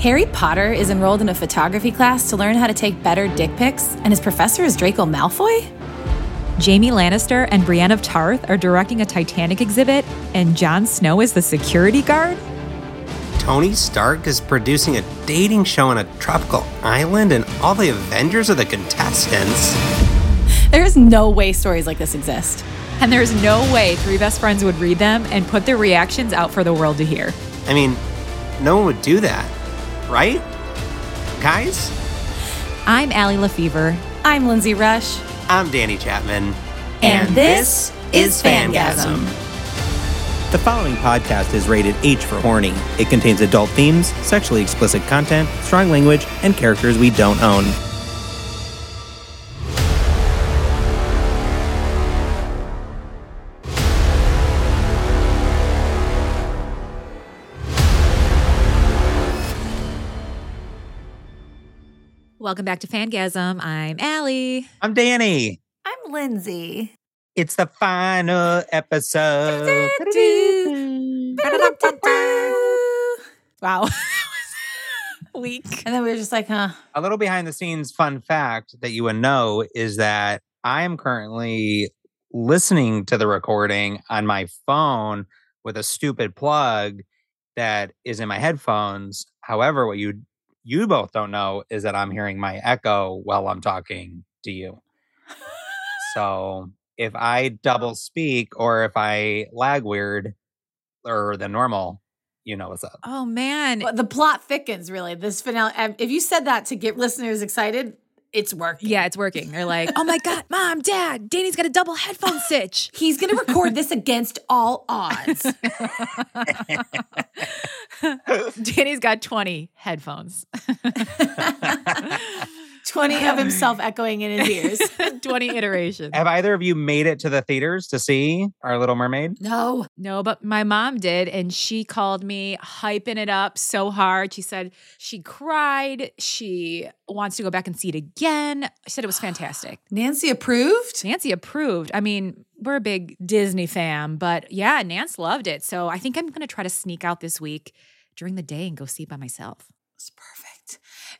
Harry Potter is enrolled in a photography class to learn how to take better dick pics, and his professor is Draco Malfoy? Jaime Lannister and Brienne of Tarth are directing a Titanic exhibit, and Jon Snow is the security guard? Tony Stark is producing a dating show on a tropical island, and all the Avengers are the contestants. There is no way stories like this exist. And there's no way three best friends would read them and put their reactions out for the world to hear. I mean, no one would do that, right? Guys? I'm Allie Lefevre. I'm Lindsay Rush. I'm Danny Chapman. And this is Fangasm. The following podcast is rated H for horny. It contains adult themes, sexually explicit content, strong language, and characters we don't own. Welcome back to Fangasm. I'm Allie. I'm Danny. I'm Lindsay. It's the final episode. Wow. Week. And then we were just like, huh. A little behind the scenes fun fact that you would know is that I am currently listening to the recording on my phone with a stupid plug that is in my headphones. However, what you you both don't know is that I'm hearing my echo while I'm talking to you. so if I double speak or if I lag weird or the normal, you know what's up. Oh, man. But the plot thickens, really. This finale, if you said that to get listeners excited, it's working. Yeah, it's working. They're like, oh my God, mom, dad, Danny's got a double headphone stitch. He's going to record this against all odds. Danny's got 20 headphones. 20 of himself echoing in his ears. 20 iterations. Have either of you made it to the theaters to see Our Little Mermaid? No. No, but my mom did. And she called me hyping it up so hard. She said she cried. She wants to go back and see it again. She said it was fantastic. Nancy approved? Nancy approved. I mean, we're a big Disney fam, but yeah, Nance loved it. So I think I'm going to try to sneak out this week during the day and go see it by myself. It's perfect.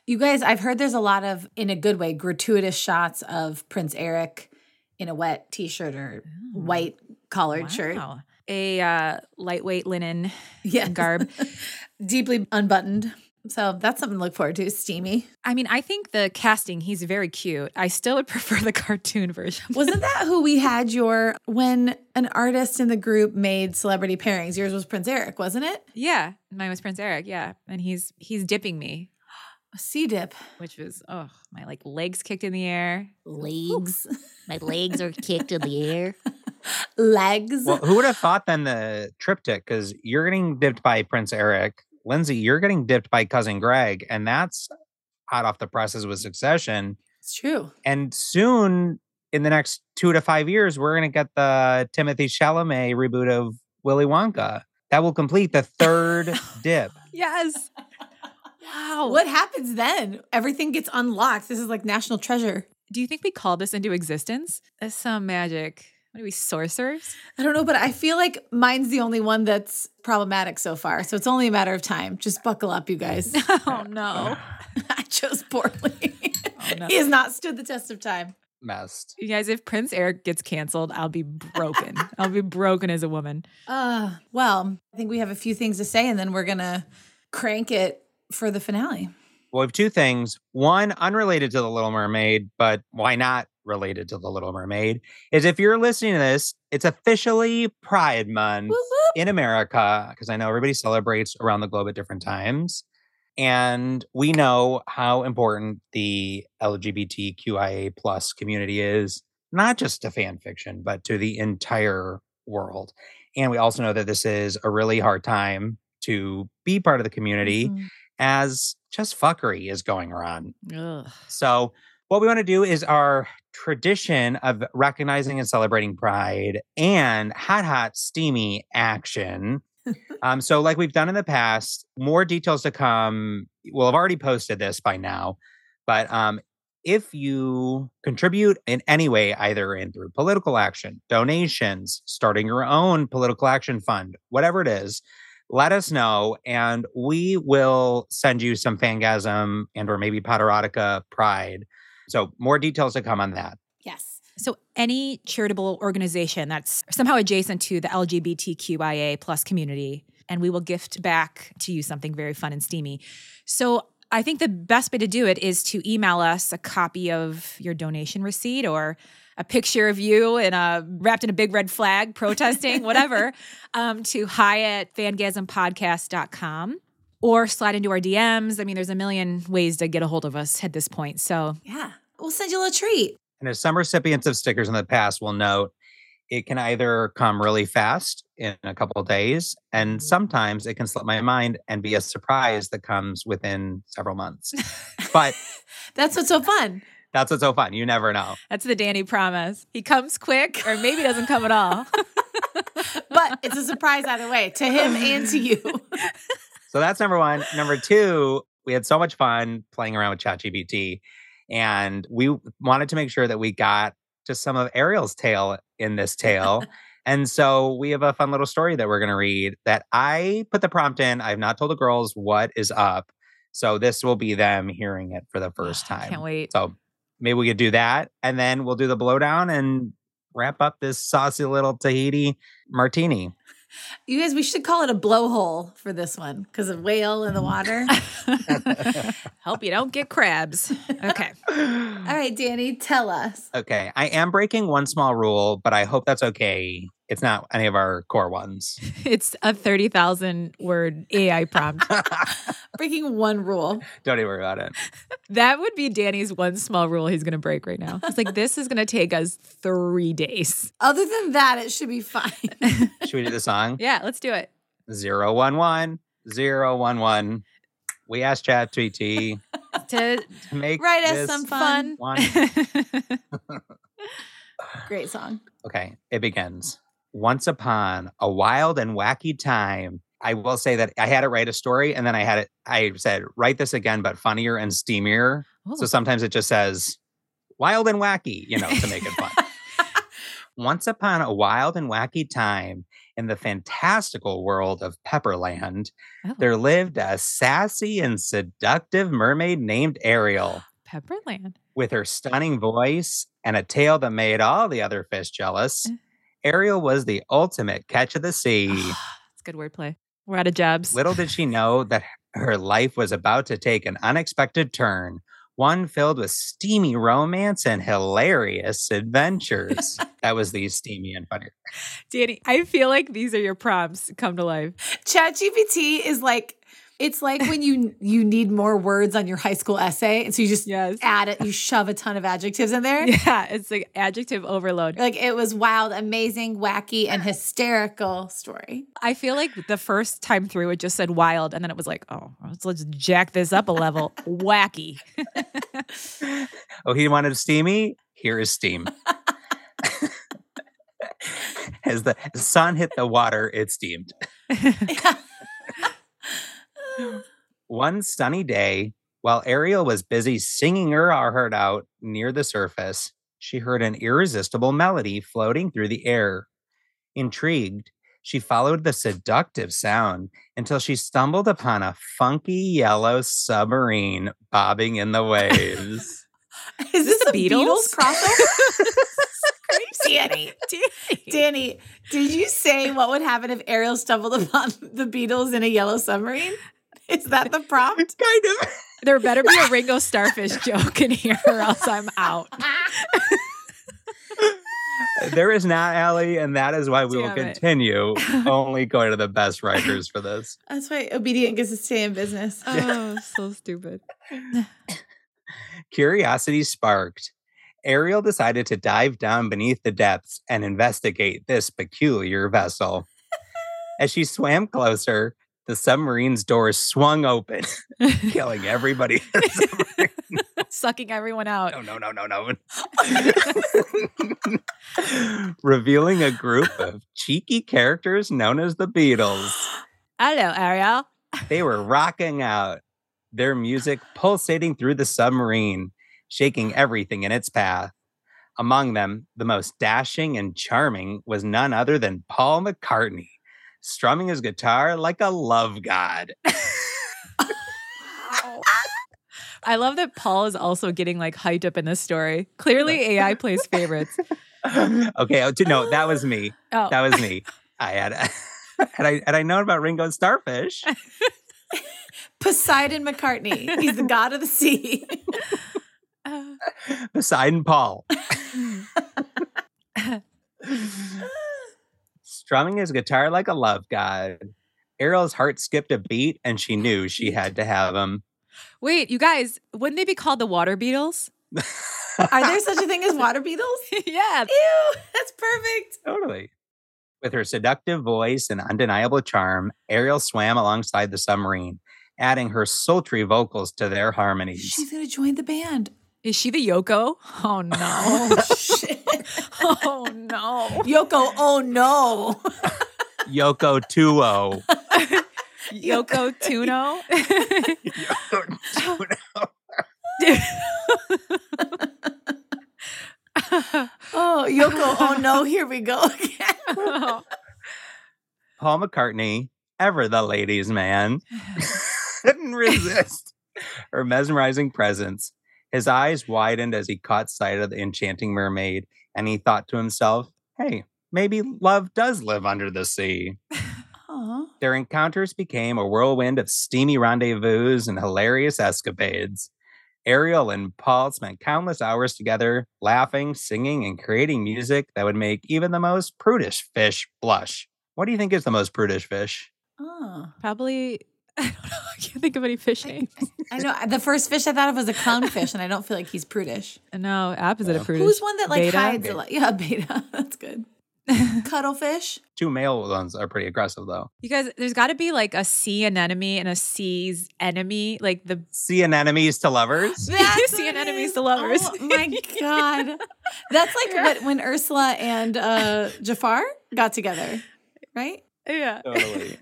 You guys, I've heard there's a lot of, in a good way, gratuitous shots of Prince Eric in a wet t shirt or Ooh. white collared shirt. A uh, lightweight linen Yeah. garb. Deeply unbuttoned. So that's something to look forward to. Steamy. I mean, I think the casting, he's very cute. I still would prefer the cartoon version. Wasn't that who we had your when an artist in the group made celebrity pairings? Yours was Prince Eric, wasn't it? yeah, mine was Prince Eric. Yeah, and he's he's dipping me, A sea dip. which was oh my like legs kicked in the air. legs. My legs are kicked in the air. Legs. Well, who would have thought then the triptych? Because you're getting dipped by Prince Eric. Lindsay, you're getting dipped by cousin Greg, and that's hot off the presses with Succession. it's true. And soon, in the next two to five years, we're going to get the Timothée Chalamet reboot of Willy Wonka. That will complete the third dip. Yes. Wow. What happens then? Everything gets unlocked. This is like national treasure. do you think we call this into existence? That's some magic. What are we sorcerers? I don't know, but I feel like mine's the only one that's problematic so far. So it's only a matter of time. Just buckle up, you guys. oh no. I chose poorly. no. he has not stood the test of time. Messed. You guys, if Prince Eric gets canceled, I'll be broken. I'll be broken as a woman. Uh, well, I think we have a few things to say, and then we're gonna crank it for the finale. Well, we have two things. One, unrelated to The Little Mermaid, but why not related to The Little Mermaid, is if you're listening to this, it's officially Pride Month Whoop, whoop. in America, because I know everybody celebrates around the globe at different times. And we know how important the LGBTQIA plus community is, not just to fan fiction, but to the entire world. And we also know that this is a really hard time to be part of the community Mhm. As just fuckery is going around. Ugh. So, what we want to do is our tradition of recognizing and celebrating pride and hot, hot, steamy action. um, so, like we've done in the past, more details to come. We'll have already posted this by now, but um, if you contribute in any way, either in through political action, donations, starting your own political action fund, whatever it is, let us know and we will send you some Fangasm and or maybe Poderotica Pride. So more details to come on that. Yes. So any charitable organization that's somehow adjacent to the LGBTQIA plus community, and we will gift back to you something very fun and steamy. So I think the best way to do it is to email us a copy of your donation receipt or a picture of you in a wrapped in a big red flag protesting, whatever, um, to hi at fangasmpodcast.com or slide into our DMs. I mean, there's a million ways to get a hold of us at this point. So Yeah. We'll send you a little treat. And as some recipients of stickers in the past will note, it can either come really fast in a couple of days, and sometimes it can slip my mind and be a surprise that comes within several months. but That's what's so fun. That's what's so fun. You never know. that's the Danny promise. He comes quick or maybe doesn't come at all. But it's a surprise either way to him and to you. So that's number one. Number two, we had so much fun playing around with ChatGPT, and we wanted to make sure that we got to some of Ariel's tale in this tale. and so we have a fun little story that we're going to read that I put the prompt in. I've not told the girls what is up. So this will be them hearing it for the first time. Can't wait. So maybe we could do that. And then we'll do the blowdown and wrap up this saucy little Tahiti martini. You guys, we should call it a blowhole for this one because of whale in the mm. water. Hope you don't get crabs. Okay. All right, Danny, tell us. Okay. I am breaking one small rule, but I hope that's okay. It's not any of our core ones. It's a 30,000 word AI prompt. Breaking one rule. Don't even worry about it. That would be Danny's one small rule he's going to break right now. It's like, this is going to take us three days. Other than that, it should be fine. Should we do the song? Yeah, let's do it. Zero one one zero one one. We asked ChatGPT To to make Write us some fun. one. Great song. Okay, it begins. Once upon a wild and wacky time. I will say that I had it write a story and then I had it, I said, write this again, but funnier and steamier. So oh. sometimes it just says wild and wacky, you know, to make it fun. Once upon a wild and wacky time in the fantastical world of Pepperland, Oh. there lived a sassy and seductive mermaid named Ariel Pepperland. with her stunning voice and a tail that made all the other fish jealous. Eh. Ariel was the ultimate catch of the sea. It's good wordplay. We're out of jobs. Little did she know that her life was about to take an unexpected turn, one filled with steamy romance and hilarious adventures. that was the steamy and funny. Danny, I feel like these are your prompts come to life. ChatGPT is like, it's like when you you need more words on your high school essay, and so you just Yes. add it, you shove a ton of adjectives in there. Yeah, it's like adjective overload. Like it was wild, amazing, wacky, and hysterical story. I feel like the first time through it just said wild, and then it was like, oh, let's, let's jack this up a level. Wacky. Oh, he wanted steamy? Here is steam. As the sun hit the water, it steamed. One sunny day, while Ariel was busy singing her heart out near the surface, she heard an irresistible melody floating through the air. Intrigued, she followed the seductive sound until she stumbled upon a funky yellow submarine bobbing in the waves. Is this the a Beatles, Beatles? crossover? Danny, Danny. Danny, did you say what would happen if Ariel stumbled upon the Beatles in a yellow submarine? Is that the prompt? kind of. There better be a Ringo Starfish joke in here, or else I'm out. There is not, Allie, and that is why we will Damn it. continue only going to the best writers for this. That's why obedient gets to stay in business. Oh, so stupid. Curiosity sparked. Ariel decided to dive down beneath the depths and investigate this peculiar vessel. As she swam closer, the submarine's doors swung open, killing everybody. in the submarine. Sucking everyone out. no, no, no, no, no. Revealing a group of cheeky characters known as the Beatles. Hello, Ariel. They were rocking out, their music pulsating through the submarine, shaking everything in its path. Among them, the most dashing and charming was none other than Paul McCartney, strumming his guitar like a love god. I love that Paul is also getting like hyped up in this story. Clearly, AI plays favorites. okay, oh, to- no, that was me. Oh, That was me. I had, had I had I known about Ringo Starfish. Poseidon McCartney. He's the god of the sea. Poseidon Paul. Strumming his guitar like a love god. Ariel's heart skipped a beat and she knew she had to have him. wait, you guys, wouldn't they be called the Water Beatles? Are there such a thing as water beetles? yeah. Ew, that's perfect. Totally. With her seductive voice and undeniable charm, Ariel swam alongside the submarine, adding her sultry vocals to their harmonies. She's gonna join the band. Is she the Yoko? Oh no. Oh, Oh no. Yoko, oh no. Yoko Tuo. Yoko Tuno. Yoko Tuno. Oh, Yoko, oh no, here we go again. Paul McCartney, ever the ladies' man, couldn't resist her mesmerizing presence. His eyes widened as he caught sight of the enchanting mermaid, and he thought to himself, hey, maybe love does live under the sea. Their encounters became a whirlwind of steamy rendezvous and hilarious escapades. Ariel and Paul spent countless hours together, laughing, singing, and creating music that would make even the most prudish fish blush. What do you think is the most prudish fish? Oh. Probably. I don't know. I can't think of any fish names. I know the first fish I thought of was a clownfish, and I don't feel like he's prudish. No, opposite of prudish. Who's one that like Beta? hides a lot? Yeah, beta. That's good. Cuttlefish. Two male ones are pretty aggressive, though. You guys, there's got to be like a sea anemone and a sea's enemy, like the Sea anemones to lovers. That's See what enemies to lovers. Oh my god, that's like what when Ursula and uh, Jafar got together, right? yeah. Totally.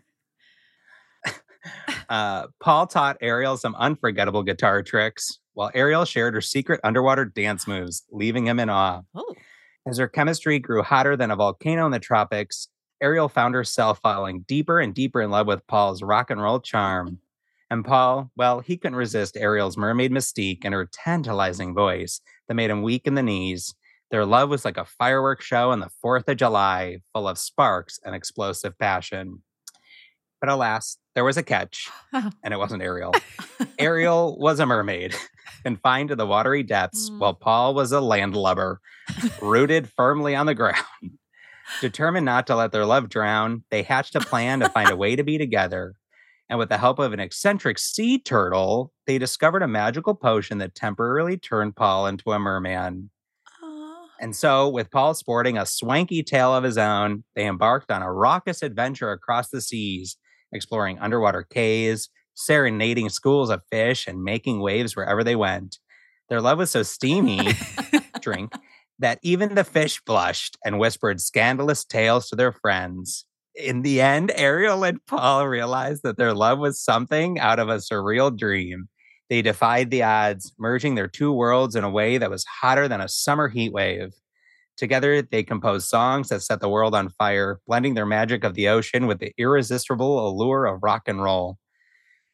Uh, Paul taught Ariel some unforgettable guitar tricks, while Ariel shared her secret underwater dance moves, leaving him in awe. Oh, As her chemistry grew hotter than a volcano in the tropics, Ariel found herself falling deeper and deeper in love with Paul's rock and roll charm. And Paul, well, he couldn't resist Ariel's mermaid mystique and her tantalizing voice that made him weak in the knees. Their love was like a fireworks show on the 4th of July, full of sparks and explosive passion. But alas, there was a catch, and it wasn't Ariel. Ariel was a mermaid, confined to the watery depths, Mm. while Paul was a landlubber, rooted firmly on the ground. Determined not to let their love drown, they hatched a plan to find a way to be together. And with the help of an eccentric sea turtle, they discovered a magical potion that temporarily turned Paul into a merman. And so, with Paul sporting a swanky tail of his own, they embarked on a raucous adventure across the seas, exploring underwater caves, serenading schools of fish, and making waves wherever they went. Their love was so steamy, drink, that even the fish blushed and whispered scandalous tales to their friends. In the end, Ariel and Paul realized that their love was something out of a surreal dream. They defied the odds, merging their two worlds in a way that was hotter than a summer heat wave. Together, they composed songs that set the world on fire, blending their magic of the ocean with the irresistible allure of rock and roll.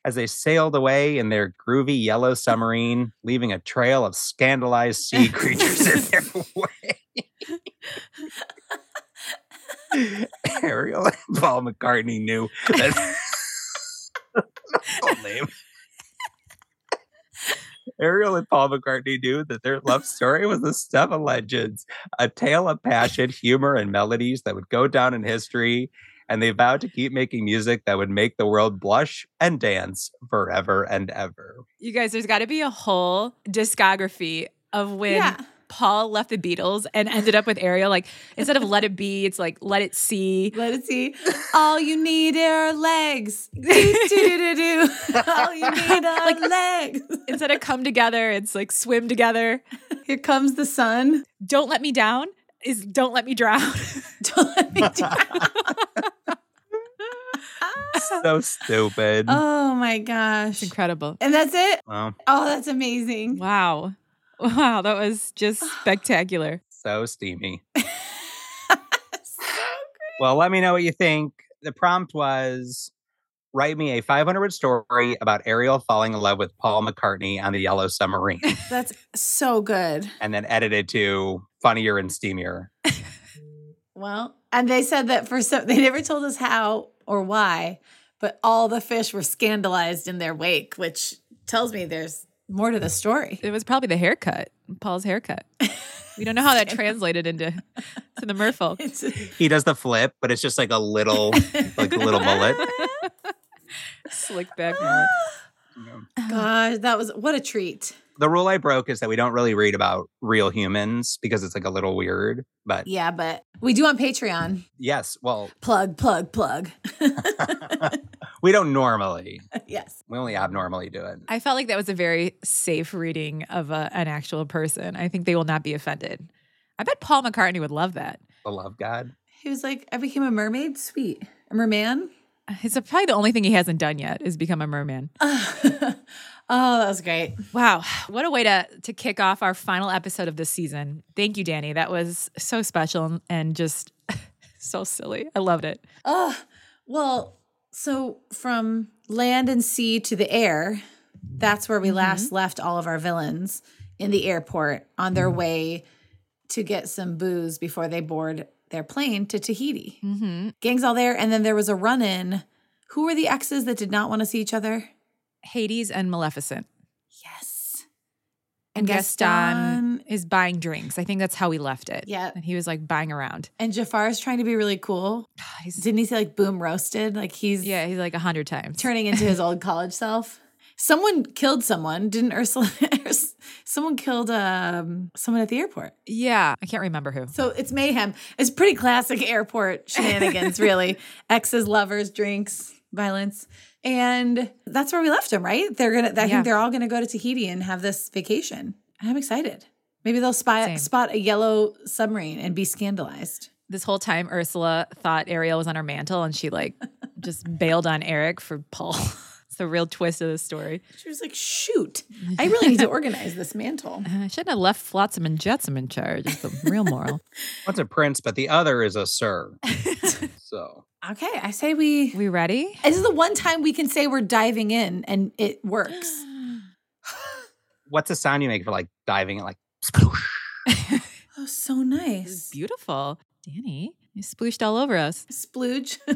As they sailed away in their groovy yellow submarine, leaving a trail of scandalized sea creatures in their way. Ariel and Paul McCartney knew that full name. Ariel and Paul McCartney knew that their love story was the stuff of legends, a tale of passion, humor, and melodies that would go down in history. And they vowed to keep making music that would make the world blush and dance forever and ever. you guys, there's got to be a whole discography of when Yeah. Paul left the Beatles and ended up with Ariel. Like instead of Let It Be, it's like Let It See. Let it see. All you need are legs. Do, do, do, do, do. All you need are legs. Instead of Come Together, it's like Swim Together. Here comes the sun. Don't Let Me Down is Don't Let Me Drown. Don't let me down. So stupid. Oh my gosh. Incredible. And that's it? Well, Oh, that's amazing. Wow. Wow, that was just spectacular. so steamy. so Well, let me know what you think The prompt was write me a 500 word story about Ariel falling in love with Paul McCartney on the Yellow Submarine, That's so good. and then edited to funnier and steamier. Well, and they said that for some, they never told us how or why, but all the fish were scandalized in their wake, which tells me there's more to the story. It was probably the haircut, Paul's haircut. We don't know how that translated into to the merfolk. It's He does the flip, but it's just like a little, like a little mullet. Slick back mullet. gosh, that was what a treat. The rule I broke is that we don't really read about real humans because it's like a little weird. But Yeah, but we do on Patreon. yes, well, Plug, plug, plug. We don't normally. yes. We only abnormally do it. I felt like that was a very safe reading of a, an actual person. I think they will not be offended. I bet Paul McCartney would love that. The love God. He was like, I became a mermaid. Sweet. A merman. Uh, it's probably the only thing he hasn't done yet is become a merman. oh, that was great. Wow, what a way to to kick off our final episode of this season. Thank you, Danny. That was so special and just so silly. I loved it. Oh, well, so from land and sea to the air, that's where we last left all of our villains in the airport on their way to get some booze before they board their plane to Tahiti. Mm-hmm. Gang's all there, and then there was a run in. Who were the exes that did not want to see each other? Hades and Maleficent. And Gaston is buying drinks. I think that's how we left it. Yeah. And he was like buying around. And Jafar is trying to be really cool. He's, Didn't he say like boom roasted? Like he's yeah, he's like a hundred times. turning into his old college self. Someone killed someone, didn't Ursula? someone killed um, someone at the airport. yeah, I can't remember who. So it's mayhem. It's pretty classic airport shenanigans, really. Exes, lovers, drinks, violence. And that's where we left them, right? They're gonna I Yeah. think they're all gonna go to Tahiti and have this vacation. I'm excited. Maybe they'll spy, Same. spot a yellow submarine and be scandalized. This whole time, Ursula thought Ariel was on her mantle, and she like just bailed on Eric for Paul. it's the real twist of the story. She was like, shoot, I really need to organize this mantle. Uh, I shouldn't have left Flotsam and Jetsam in charge. Is the real moral. One's a prince, but the other is a sir. so Okay, I say we we ready? This is the one time we can say we're diving in and it works. what's the sound you make for like diving in like sploosh? Oh, so nice. Beautiful, Danny. You splooshed all over us. Splooge.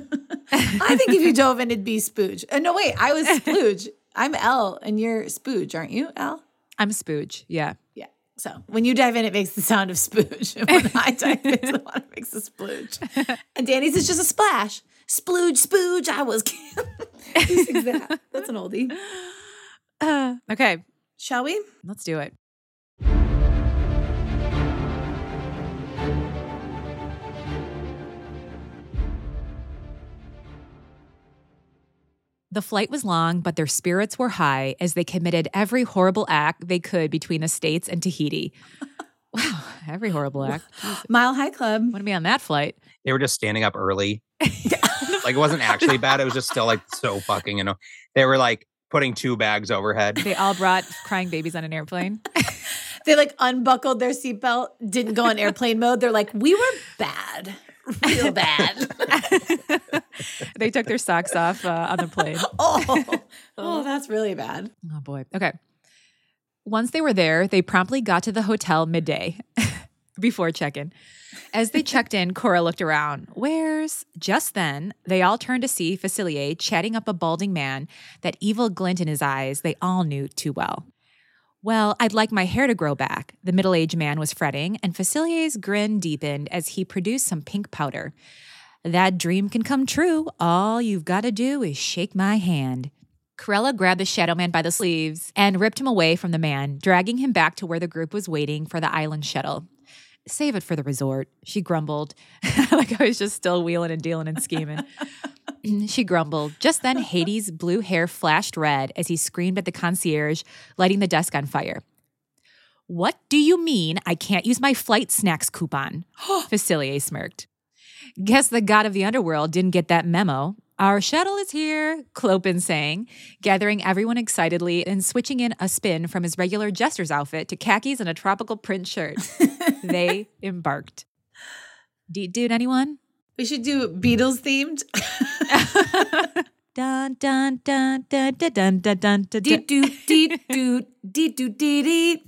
I think if you dove in, it'd be spooge. Uh, no, wait, I was splooge. I'm L and you're spooge, aren't you, L? I'm spooge. Yeah. Yeah. So when you dive in, it makes the sound of spooge. And when I dive in, the one makes a splooge. And Danny's is just a splash. Splooge, spooge. I was. That? That's an oldie. Uh, okay, Shall we? let's do it. The flight was long, but their spirits were high as they committed every horrible act they could between the States and Tahiti. Wow, every horrible act. Mile High Club. Want to be on that flight? They were just standing up early. like it wasn't actually bad. It was just still like so fucking, you know. They were like putting two bags overhead. They all brought crying babies on an airplane. They like unbuckled their seatbelt, didn't go on airplane mode. They're like, we were bad, real bad. they took their socks off uh, on the plane. oh, oh, that's really bad. Oh boy. Okay. Once they were there, they promptly got to the hotel midday before check in. As they checked in, Cora looked around. Where's? Just then, they all turned to see Facilier chatting up a balding man, that evil glint in his eyes they all knew too well. Well, I'd like my hair to grow back, the middle aged man was fretting, and Facilier's grin deepened as he produced some pink powder. That dream can come true. All you've got to do is shake my hand. Cruella grabbed the shadow man by the sleeves and ripped him away from the man, dragging him back to where the group was waiting for the island shuttle. Save it for the resort, she grumbled. like I was just still wheeling and dealing and scheming. she grumbled. Just then, Hades' blue hair flashed red as he screamed at the concierge, lighting the desk on fire. What do you mean I can't use my flight snacks coupon? Facilier smirked. Guess the god of the underworld didn't get that memo. Our shuttle is here, Clopin sang, gathering everyone excitedly and switching in a spin from his regular jester's outfit to khakis and a tropical print shirt. they embarked. D- dude, anyone? We should do Beatles themed. dun dun dun dun dun dun dun dun dun. Dee doo dee doo dee doo dee dee.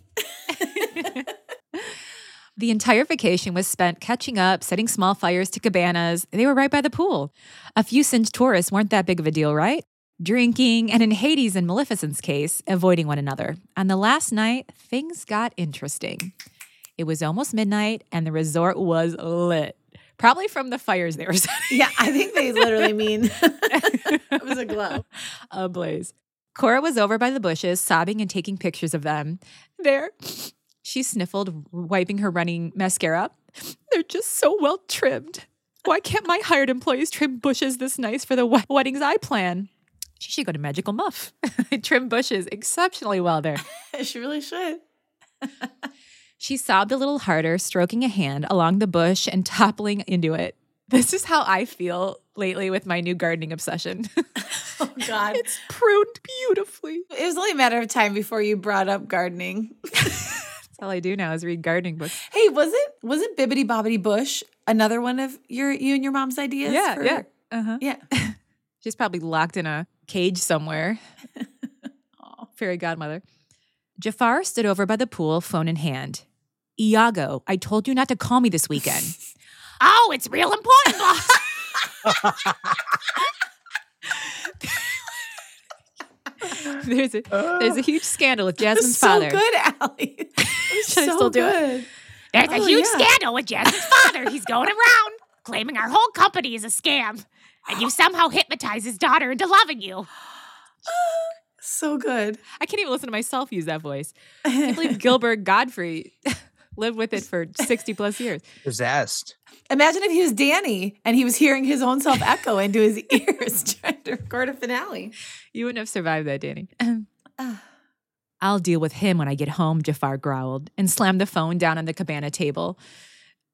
The entire vacation was spent catching up, setting small fires to cabanas. They were right by the pool. A few singed tourists weren't that big of a deal, right? Drinking, and in Hades and Maleficent's case, avoiding one another. On the last night, things got interesting. It was almost midnight, and the resort was lit. Probably from the fires they were setting. Yeah, I think they literally mean it was a glow. a blaze. Cora was over by the bushes, sobbing and taking pictures of them. There, she sniffled, wiping her running mascara. They're just so well trimmed. Why can't my hired employees trim bushes this nice for the wed- weddings I plan? She should go to Magical Muff. Trim bushes exceptionally well there. She really should. She sobbed a little harder, stroking a hand along the bush and toppling into it. This is how I feel lately with my new gardening obsession. Oh God. it's pruned beautifully. It was only a matter of time before you brought up gardening. That's all I do now is read gardening books. Hey, was it was it Bibbity Bobbity Bush another one of your you and your mom's ideas? Yeah, for- yeah. Uh-huh. yeah. She's probably locked in a cage somewhere. Fairy godmother. Jafar stood over by the pool, phone in hand. Iago, I told you not to call me this weekend. Oh, it's real important, boss. there's a there's a huge scandal with Jasmine's so father. good, Allie. It was Should I so still do it? good. There's a Oh, huge yeah. scandal with Jasmine's father. He's going around claiming our whole company is a scam. And you somehow hypnotized his daughter into loving you. Oh, So good. I can't even listen to myself use that voice. I can't believe Gilbert Gottfried lived with it for 60 plus years. Possessed. Imagine if he was Danny and he was hearing his own self echo into his ears trying to record a finale. You wouldn't have survived that, Danny. I'll deal with him when I get home, Jafar growled and slammed the phone down on the cabana table.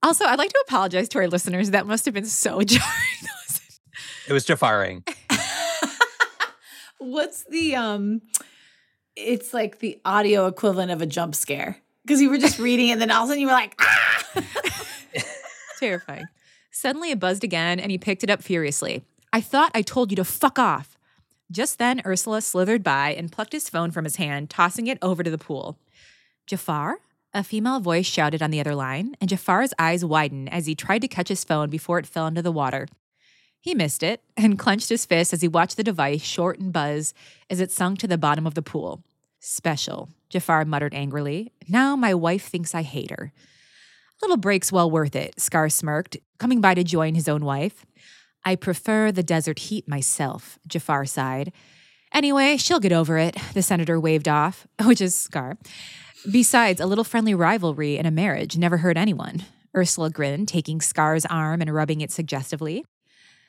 Also, I'd like to apologize to our listeners. That must have been so jarring. It was Jafaring. What's the um it's like the audio equivalent of a jump scare. Because you were just reading it and then all of a sudden you were like, ah Terrifying. Suddenly it buzzed again and he picked it up furiously. I thought I told you to fuck off. Just then, Ursula slithered by and plucked his phone from his hand, tossing it over to the pool. Jafar? A female voice shouted on the other line, and Jafar's eyes widened as he tried to catch his phone before it fell into the water. He missed it and clenched his fist as he watched the device short and buzz as it sunk to the bottom of the pool. Special, Jafar muttered angrily. Now my wife thinks I hate her. Little break's well worth it, Scar smirked, coming by to join his own wife. I prefer the desert heat myself, Jafar sighed. Anyway, she'll get over it, the senator waved off, which is Scar. Besides, a little friendly rivalry in a marriage never hurt anyone. Ursula grinned, taking Scar's arm and rubbing it suggestively.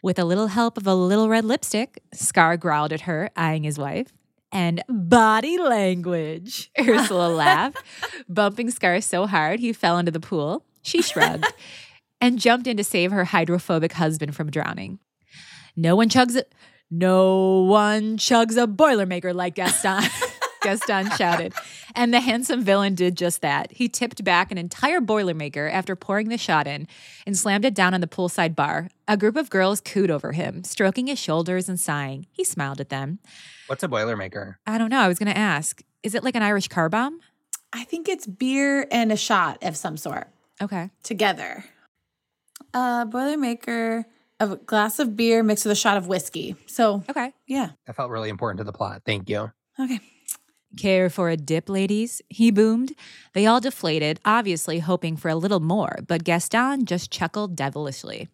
With a little help of a little red lipstick, Scar growled at her, eyeing his wife. And body language, Ursula laughed, bumping Scar so hard he fell into the pool. She shrugged and jumped in to save her hydrophobic husband from drowning. No one chugs it. No one chugs a Boilermaker like Gaston. Gaston shouted. And the handsome villain did just that. He tipped back an entire Boilermaker after pouring the shot in and slammed it down on the poolside bar. A group of girls cooed over him, stroking his shoulders and sighing. He smiled at them. What's a Boilermaker? I don't know. I was going to ask. Is it like an Irish car bomb? I think it's beer and a shot of some sort Okay. together. A Boilermaker of a glass of beer mixed with a shot of whiskey. So Okay. yeah. That felt really important to the plot. Thank you. Okay. Care for a dip, ladies? He boomed. They all deflated, obviously hoping for a little more, but Gaston just chuckled devilishly.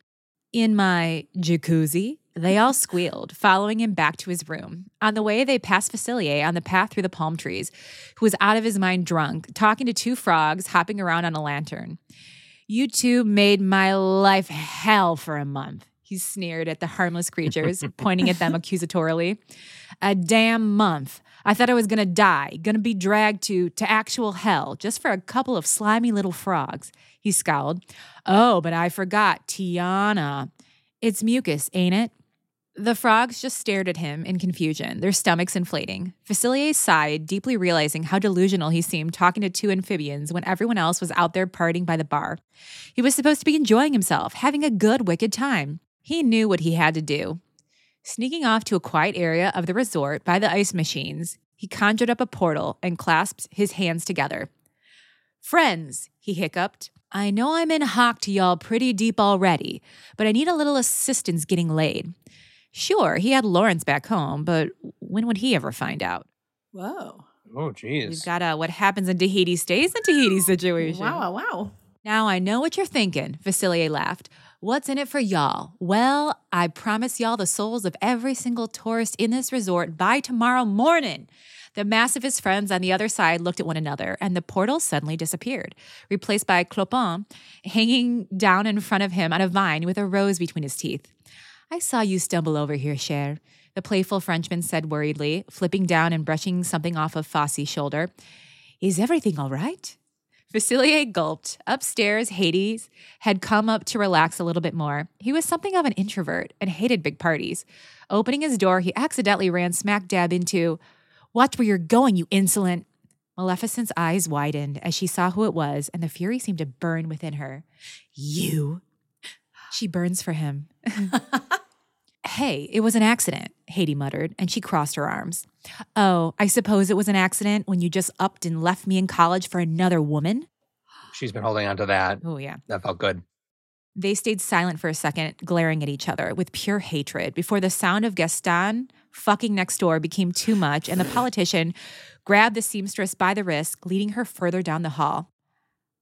In my jacuzzi, they all squealed, following him back to his room. On the way, they passed Facilier on the path through the palm trees, who was out of his mind drunk, talking to two frogs hopping around on a lantern. You two made my life hell for a month. He sneered at the harmless creatures, pointing at them accusatorily. A damn month. I thought I was gonna die, gonna be dragged to to actual hell just for a couple of slimy little frogs. He scowled. Oh, but I forgot Tiana. It's mucus, ain't it? The frogs just stared at him in confusion, their stomachs inflating. Facilier sighed, deeply realizing how delusional he seemed talking to two amphibians when everyone else was out there partying by the bar. He was supposed to be enjoying himself, having a good, wicked time. He knew what he had to do. Sneaking off to a quiet area of the resort by the ice machines, he conjured up a portal and clasped his hands together. Friends, he hiccuped, I know I'm in hock to y'all pretty deep already, but I need a little assistance getting laid. Sure, he had Lawrence back home, but when would he ever find out? Whoa. Oh, geez. We've got a what happens in Tahiti stays in Tahiti situation. Wow, wow, wow. Now I know what you're thinking, Facilier laughed. What's in it for y'all? Well, I promise y'all the souls of every single tourist in this resort by tomorrow morning. The mass of his friends on the other side looked at one another, and the portal suddenly disappeared, replaced by Clopin hanging down in front of him on a vine with a rose between his teeth. I saw you stumble over here, Cher, the playful Frenchman said worriedly, flipping down and brushing something off of Fosse's shoulder. Is everything all right? Facilier gulped. Upstairs, Hades had come up to relax a little bit more. He was something of an introvert and hated big parties. Opening his door, he accidentally ran smack dab into, Watch where you're going, you insolent. Maleficent's eyes widened as she saw who it was, and the fury seemed to burn within her. You. She burns for him. hey, it was an accident, Hades muttered, and she crossed her arms. Oh, I suppose it was an accident when you just upped and left me in college for another woman? She's been holding on to that. Oh, yeah. That felt good. They stayed silent for a second, glaring at each other with pure hatred before the sound of Gaston fucking next door became too much and the politician grabbed the seamstress by the wrist, leading her further down the hall.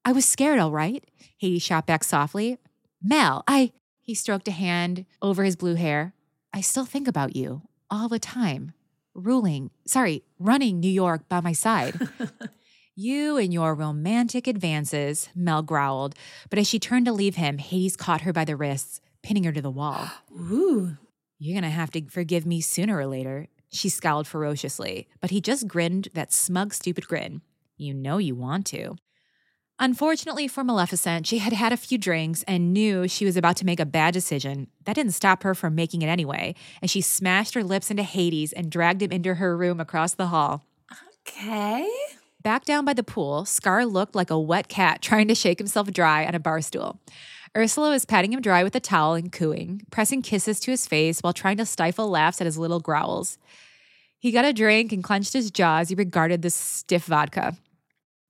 I was scared, all right, Hades shot back softly. Mel, I. He stroked a hand over his blue hair. I still think about you all the time. Ruling, sorry, running New York by my side. You and your romantic advances, Mel growled. But as she turned to leave him, Hades caught her by the wrists, pinning her to the wall. Ooh. You're going to have to forgive me sooner or later. She scowled ferociously, but he just grinned that smug, stupid grin. You know you want to. Unfortunately for Maleficent, she had had a few drinks and knew she was about to make a bad decision. That didn't stop her from making it anyway, and she smashed her lips into Hades and dragged him into her room across the hall. Okay. Back down by the pool, Scar looked like a wet cat trying to shake himself dry on a bar stool. Ursula was patting him dry with a towel and cooing, pressing kisses to his face while trying to stifle laughs at his little growls. He got a drink and clenched his jaw as he regarded the stiff vodka.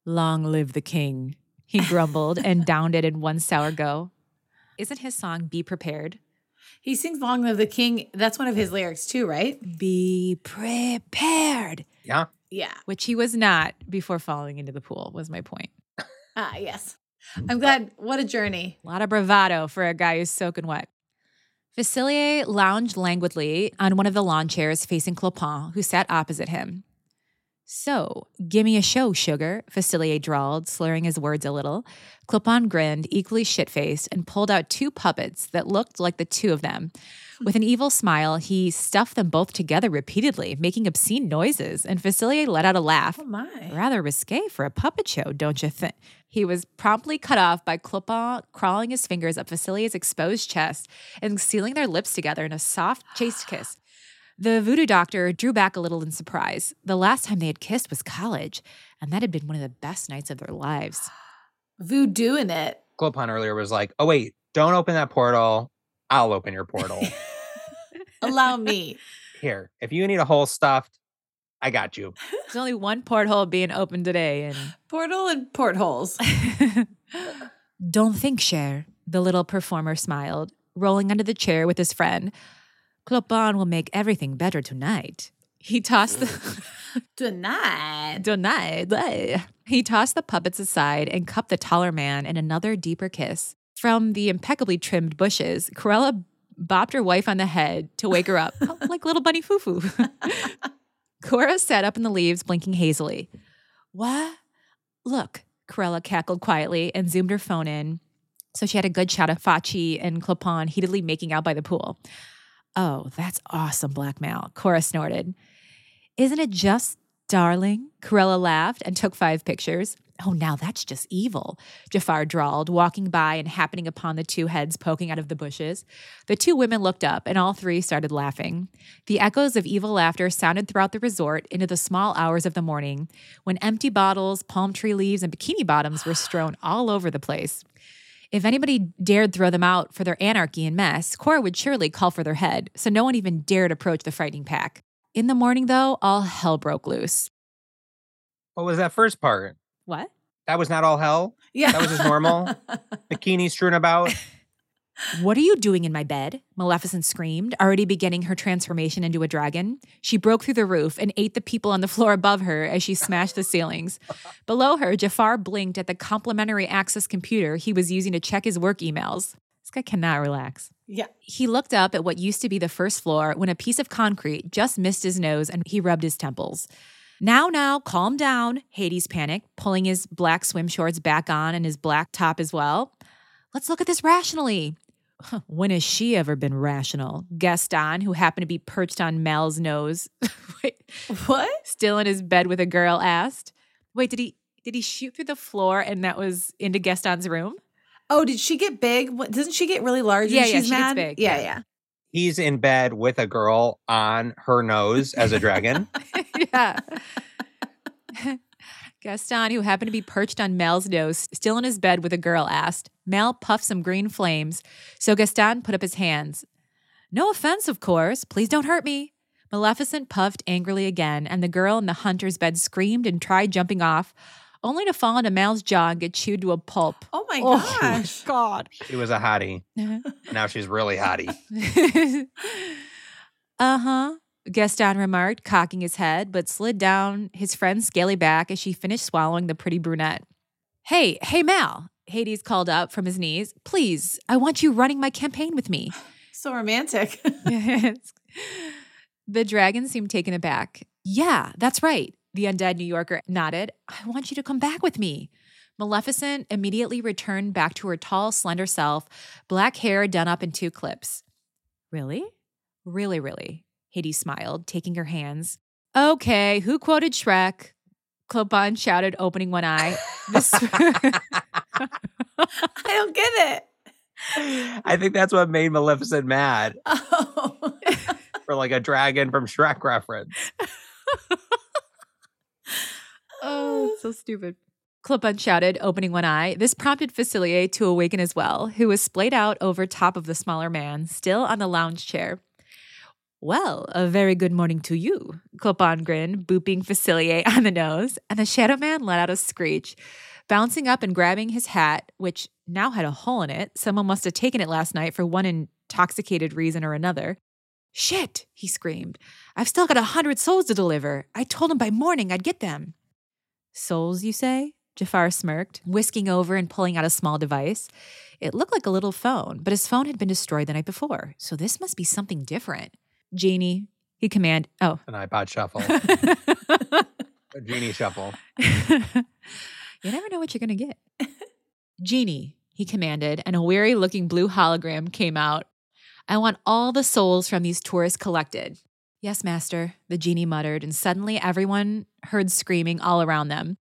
Long live the king, he grumbled and downed it in one sour go. Isn't his song Be Prepared? He sings Long Live the King. That's one of his lyrics too, right? Be prepared. Yeah. Yeah. Which he was not before falling into the pool, was my point. Ah, yes. I'm glad. What a journey. A lot of bravado for a guy who's soaking wet. Facilier lounged languidly on one of the lawn chairs facing Clopin, who sat opposite him. So, give me a show, sugar, Facilier drawled, slurring his words a little. Clopin grinned, equally shit faced, and pulled out two puppets that looked like the two of them. With an evil smile, he stuffed them both together repeatedly, making obscene noises, and Facilier let out a laugh. Oh my. Rather risque for a puppet show, don't you think? He was promptly cut off by Clopin crawling his fingers up Facilier's exposed chest and sealing their lips together in a soft, chaste kiss. The voodoo doctor drew back a little in surprise. The last time they had kissed was college, and that had been one of the best nights of their lives. Voodoo in it. Clopin earlier was like, oh, wait, don't open that portal. I'll open your portal. Allow me. Here, if you need a hole stuffed, I got you. There's only one porthole being opened today, and Portal and portholes. Don't think, Cher. The little performer smiled, rolling under the chair with his friend. Clopin will make everything better tonight. He tossed the Tonight. tonight. He tossed the puppets aside and cupped the taller man in another deeper kiss. From the impeccably trimmed bushes, Cruella bopped her wife on the head to wake her up, oh, like little bunny foo foo. Cora sat up in the leaves, blinking hazily. What? Look, Corella cackled quietly and zoomed her phone in. So she had a good shot of Fachi and Clopin heatedly making out by the pool. Oh, that's awesome blackmail, Cora snorted. Isn't it just darling? Cruella laughed and took five pictures. Oh, now that's just evil, Jafar drawled, walking by and happening upon the two heads poking out of the bushes. The two women looked up, and all three started laughing. The echoes of evil laughter sounded throughout the resort into the small hours of the morning, when empty bottles, palm tree leaves, and bikini bottoms were strewn all over the place. If anybody dared throw them out for their anarchy and mess, Cora would surely call for their head, so no one even dared approach the frightening pack. In the morning, though, all hell broke loose. What was that first part? What? That was not all hell. Yeah. That was just normal. Bikini strewn about. What are you doing in my bed? Maleficent screamed, already beginning her transformation into a dragon. She broke through the roof and ate the people on the floor above her as she smashed the ceilings. Below her, Jafar blinked at the complimentary access computer he was using to check his work emails. This guy cannot relax. yeah. He looked up at what used to be the first floor when a piece of concrete just missed his nose and he rubbed his temples. Now, now, calm down, Hades panicked, pulling his black swim shorts back on and his black top as well. Let's look at this rationally. Huh, When has she ever been rational? Gaston, who happened to be perched on Mal's nose, wait, What? still in his bed with a girl, asked, "Wait, did he did he shoot through the floor and that was into Gaston's room?" Oh, did she get big? What, doesn't she get really large? Yeah, when yeah, she's she gets big, Yeah, yeah. yeah. He's in bed with a girl on her nose as a dragon. yeah. Gaston, who happened to be perched on Mal's nose, still in his bed with a girl, asked. Mel puffed some green flames, so Gaston put up his hands. No offense, of course. Please don't hurt me. Maleficent puffed angrily again, and the girl in the hunter's bed screamed and tried jumping off, only to fall into Mal's jaw and get chewed to a pulp. Oh my Oh, gosh. God. She was a hottie. Now she's really hottie. uh huh. Gaston remarked, cocking his head, but slid down his friend's scaly back as she finished swallowing the pretty brunette. Hey, hey, Mal, Hades called up from his knees. Please, I want you running my campaign with me. So romantic. the dragon seemed taken aback. Yeah, that's right. The undead New Yorker nodded. I want you to come back with me. Maleficent immediately returned back to her tall, slender self, black hair done up in two clips. Really? Really, really? Hades smiled, taking her hands. Okay, who quoted Shrek? Clopin shouted, opening one eye. This- I don't get it. I think that's what made Maleficent mad Oh. for like a dragon from Shrek reference. Oh, so stupid. Clopin shouted, opening one eye. This prompted Facilier to awaken as well, who was splayed out over top of the smaller man, still on the lounge chair. Well, a very good morning to you, Clopin grinned, booping Facilier on the nose, and the Shadow Man let out a screech. Bouncing up and grabbing his hat, which now had a hole in it, someone must have taken it last night for one intoxicated reason or another. Shit, he screamed. I've still got a hundred souls to deliver. I told him by morning I'd get them. Souls, you say? Jafar smirked, whisking over and pulling out a small device. It looked like a little phone, but his phone had been destroyed the night before, so this must be something different. Genie, he commanded. Oh. An iPod shuffle, a genie shuffle. you never know what you're going to get. Genie, he commanded, and a weary looking blue hologram came out. I want all the souls from these tourists collected. Yes, master, the genie muttered, and suddenly everyone heard screaming all around them.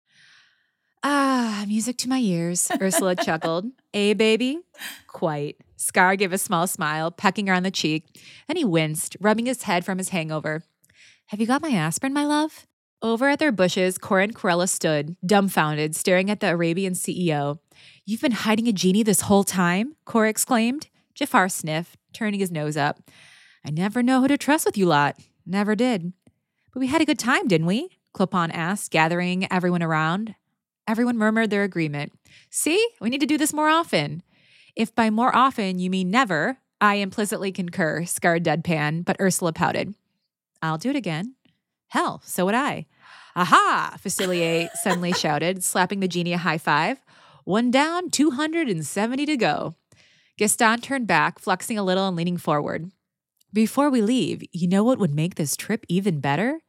Ah, music to my ears, Ursula chuckled. Eh, baby? Quite. Scar gave a small smile, pecking her on the cheek. and he winced, rubbing his head from his hangover. Have you got my aspirin, my love? Over at their bushes, Cora and Corella stood, dumbfounded, staring at the Arabian CEO. You've been hiding a genie this whole time? Cora exclaimed. Jafar sniffed, turning his nose up. I never know who to trust with you lot. Never did. But we had a good time, didn't we? Clopin asked, gathering everyone around. Everyone murmured their agreement. See, we need to do this more often. If by more often you mean never, I implicitly concur, scarred deadpan, but Ursula pouted. I'll do it again. Hell, so would I. Aha! Facilier suddenly shouted, slapping the genie a high five. One down, 270 to go. Gaston turned back, flexing a little and leaning forward. Before we leave, you know what would make this trip even better?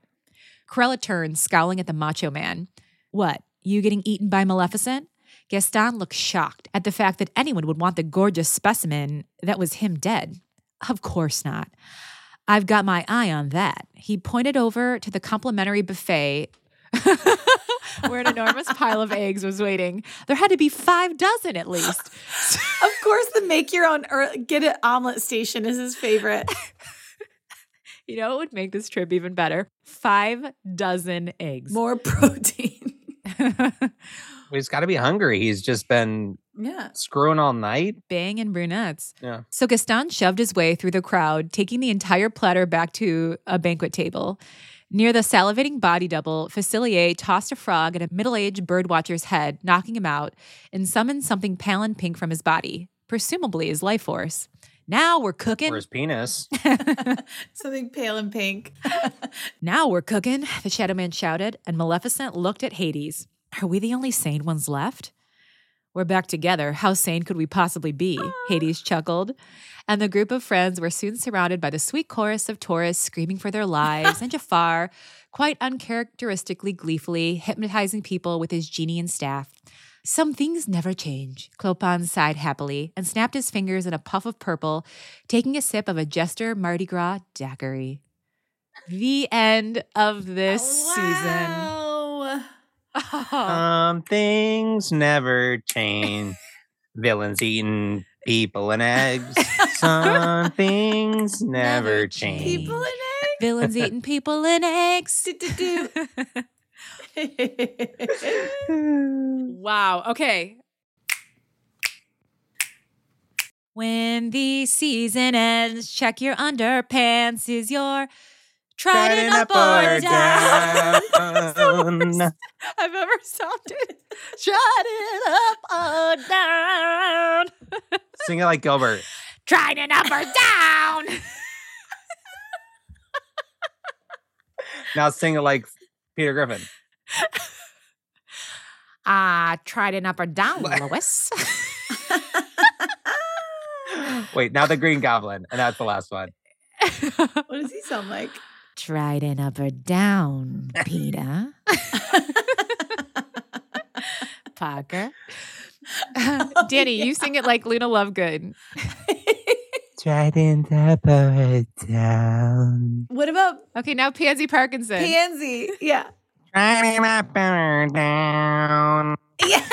Corella turned, scowling at the macho man. What, you getting eaten by Maleficent? Gaston looked shocked at the fact that anyone would want the gorgeous specimen that was him dead. Of course not. I've got my eye on that. He pointed over to the complimentary buffet where an enormous pile of eggs was waiting. There had to be five dozen at least. of course, the make your own or get it omelet station is his favorite. You know it would make this trip even better? Five dozen eggs. More protein. He's got to be hungry. He's just been Yeah. screwing all night. Banging brunettes. Yeah. So Gaston shoved his way through the crowd, taking the entire platter back to a banquet table. Near the salivating body double, Facilier tossed a frog at a middle aged birdwatcher's head, knocking him out, and summoned something pale and pink from his body, presumably his life force. Now we're cooking. His penis. Something pale and pink. Now we're cooking, the Shadow Man shouted, and Maleficent looked at Hades. Are we the only sane ones left? We're back together. How sane could we possibly be? Ah. Hades chuckled. And the group of friends were soon surrounded by the sweet chorus of tourists screaming for their lives, and Jafar, quite uncharacteristically gleefully, hypnotizing people with his genie and staff. Some things never change, Clopin sighed happily and snapped his fingers in a puff of purple, taking a sip of a Jester Mardi Gras daiquiri. The end of this season. Wow. Oh, Some things never change. Villains eating people and eggs. Some things never change. People in villains eating people and eggs. eggs. wow. Okay. When the season ends, check your underpants. Is your trident up or down? I've ever sounded. Trident up or down. Sing it like Gilbert. Trident up or down. Now sing it like Peter Griffin. Ah, trident up or down, Lois. Wait, now the Green Goblin, and that's the last one. what does he sound like? trident up or down, Peter. Parker. Danny, you sing it like Luna Lovegood. Trident up or down. What about Okay, now Pansy Parkinson. Pansy? Yeah. Trident up or down. Yeah.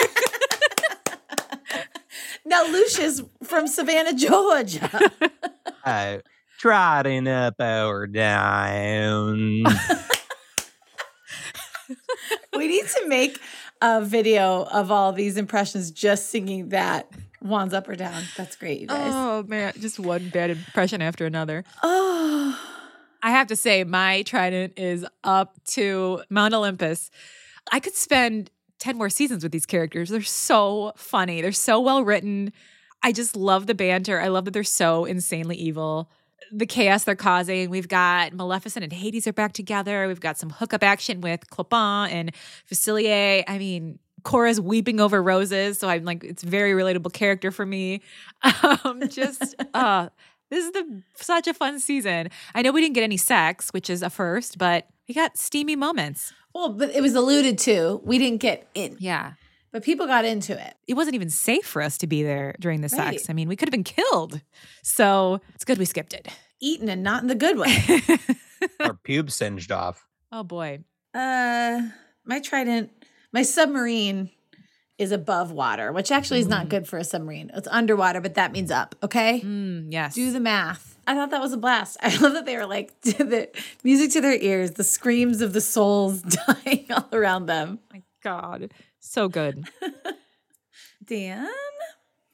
now Lucia's from Savannah, Georgia. Uh, trident up or down. we need to make a video of all these impressions just singing that wands up or down. That's great, you guys. Oh man, just one bad impression after another. Oh. I have to say, my trident is up to Mount Olympus. I could spend 10 more seasons with these characters. They're so funny, they're so well written. I just love the banter. I love that they're so insanely evil. The chaos they're causing. We've got Maleficent and Hades are back together. We've got some hookup action with Clopin and Facilier. I mean, Cora's weeping over roses, so I'm like, it's a very relatable character for me. Um, just, uh, this is the such a fun season. I know we didn't get any sex, which is a first, but we got steamy moments. Well, but it was alluded to. We didn't get in, Yeah. but people got into it. It wasn't even safe for us to be there during the sex. I mean, we could have been killed. So it's good we skipped it. Eaten and not in the good way. Our pubes singed off. oh boy. uh, my trident, my submarine is above water, which actually is not good for a submarine. It's underwater, but that means up. Okay. Mm, yes. Do the math. I thought that was a blast. I love that they were like the music to their ears, the screams of the souls dying all around them. my God. So good. Dan?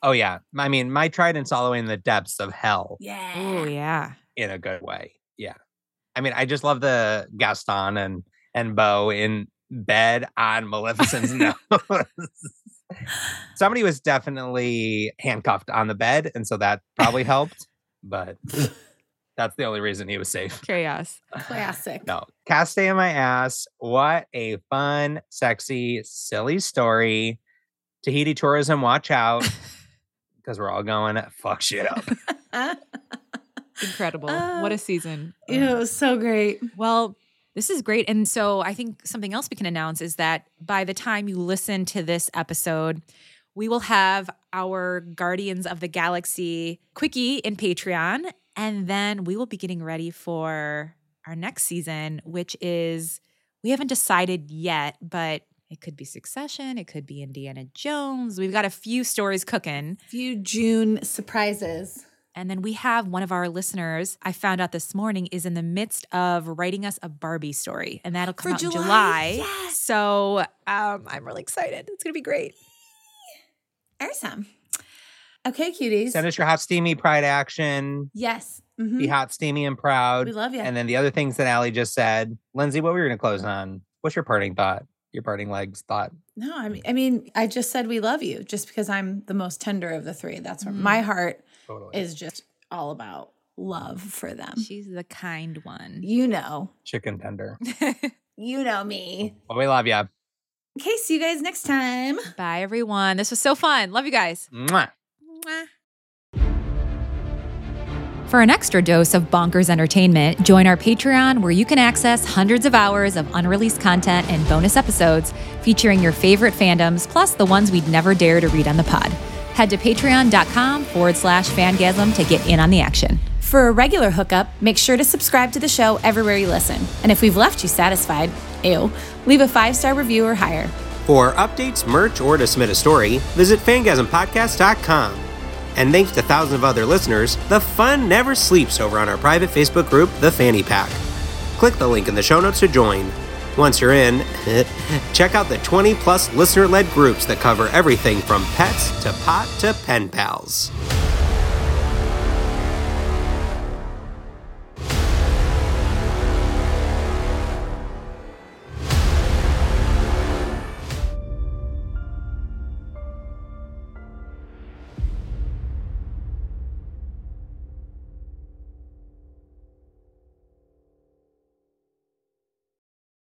Oh yeah. I mean, my trident's all the way in the depths of hell Yeah. Oh yeah. in a good way. Yeah. I mean, I just love the Gaston and and Bo in bed on Maleficent's nose. Somebody was definitely handcuffed on the bed, and so that probably helped. But that's the only reason he was safe. Chaos. Classic. No, cast stay in my ass. What a fun, sexy, silly story. Tahiti tourism, watch out. Because we're all going to fuck shit up. Incredible. Uh, what a season. It was so great. Well, this is great. And so I think something else we can announce is that by the time you listen to this episode, we will have our Guardians of the Galaxy quickie in Patreon. And then we will be getting ready for our next season, which is, we haven't decided yet, but it could be Succession, it could be Indiana Jones. We've got a few stories cooking. Few June surprises. And then we have one of our listeners, I found out this morning, is in the midst of writing us a Barbie story. And that'll come For out in July? July. Yes. So um, I'm really excited. It's going to be great. Awesome. Okay, cuties. Send us your hot, steamy pride action. yes. Mhm. Be hot, steamy, and proud. We love you. And then the other things that Allie just said. Lindsay, what were you going to close on? What's your parting thought? Your parting legs thought? No, I mean, I mean, I just said we love you just because I'm the most tender of the three. That's where Mm. my heart Totally. is just all about love for them. She's the kind one. You know, Chicken tender. you know me. Well, we love you. Okay, see you guys next time. Bye, everyone. This was so fun. Love you guys. Mwah. For an extra dose of bonkers entertainment, join our Patreon where you can access hundreds of hours of unreleased content and bonus episodes featuring your favorite fandoms, plus the ones we'd never dare to read on the pod. Head to patreon.com forward slash fangasm to get in on the action. For a regular hookup, make sure to subscribe to the show everywhere you listen. And if we've left you satisfied, ew, leave a five star review or higher. For updates, merch, or to submit a story, visit fangasmpodcast.com. And thanks to thousands of other listeners, the fun never sleeps over on our private Facebook group, The Fanny Pack. Click the link in the show notes to join. Once you're in, check out the 20 plus listener led groups that cover everything from pets to pot to pen pals.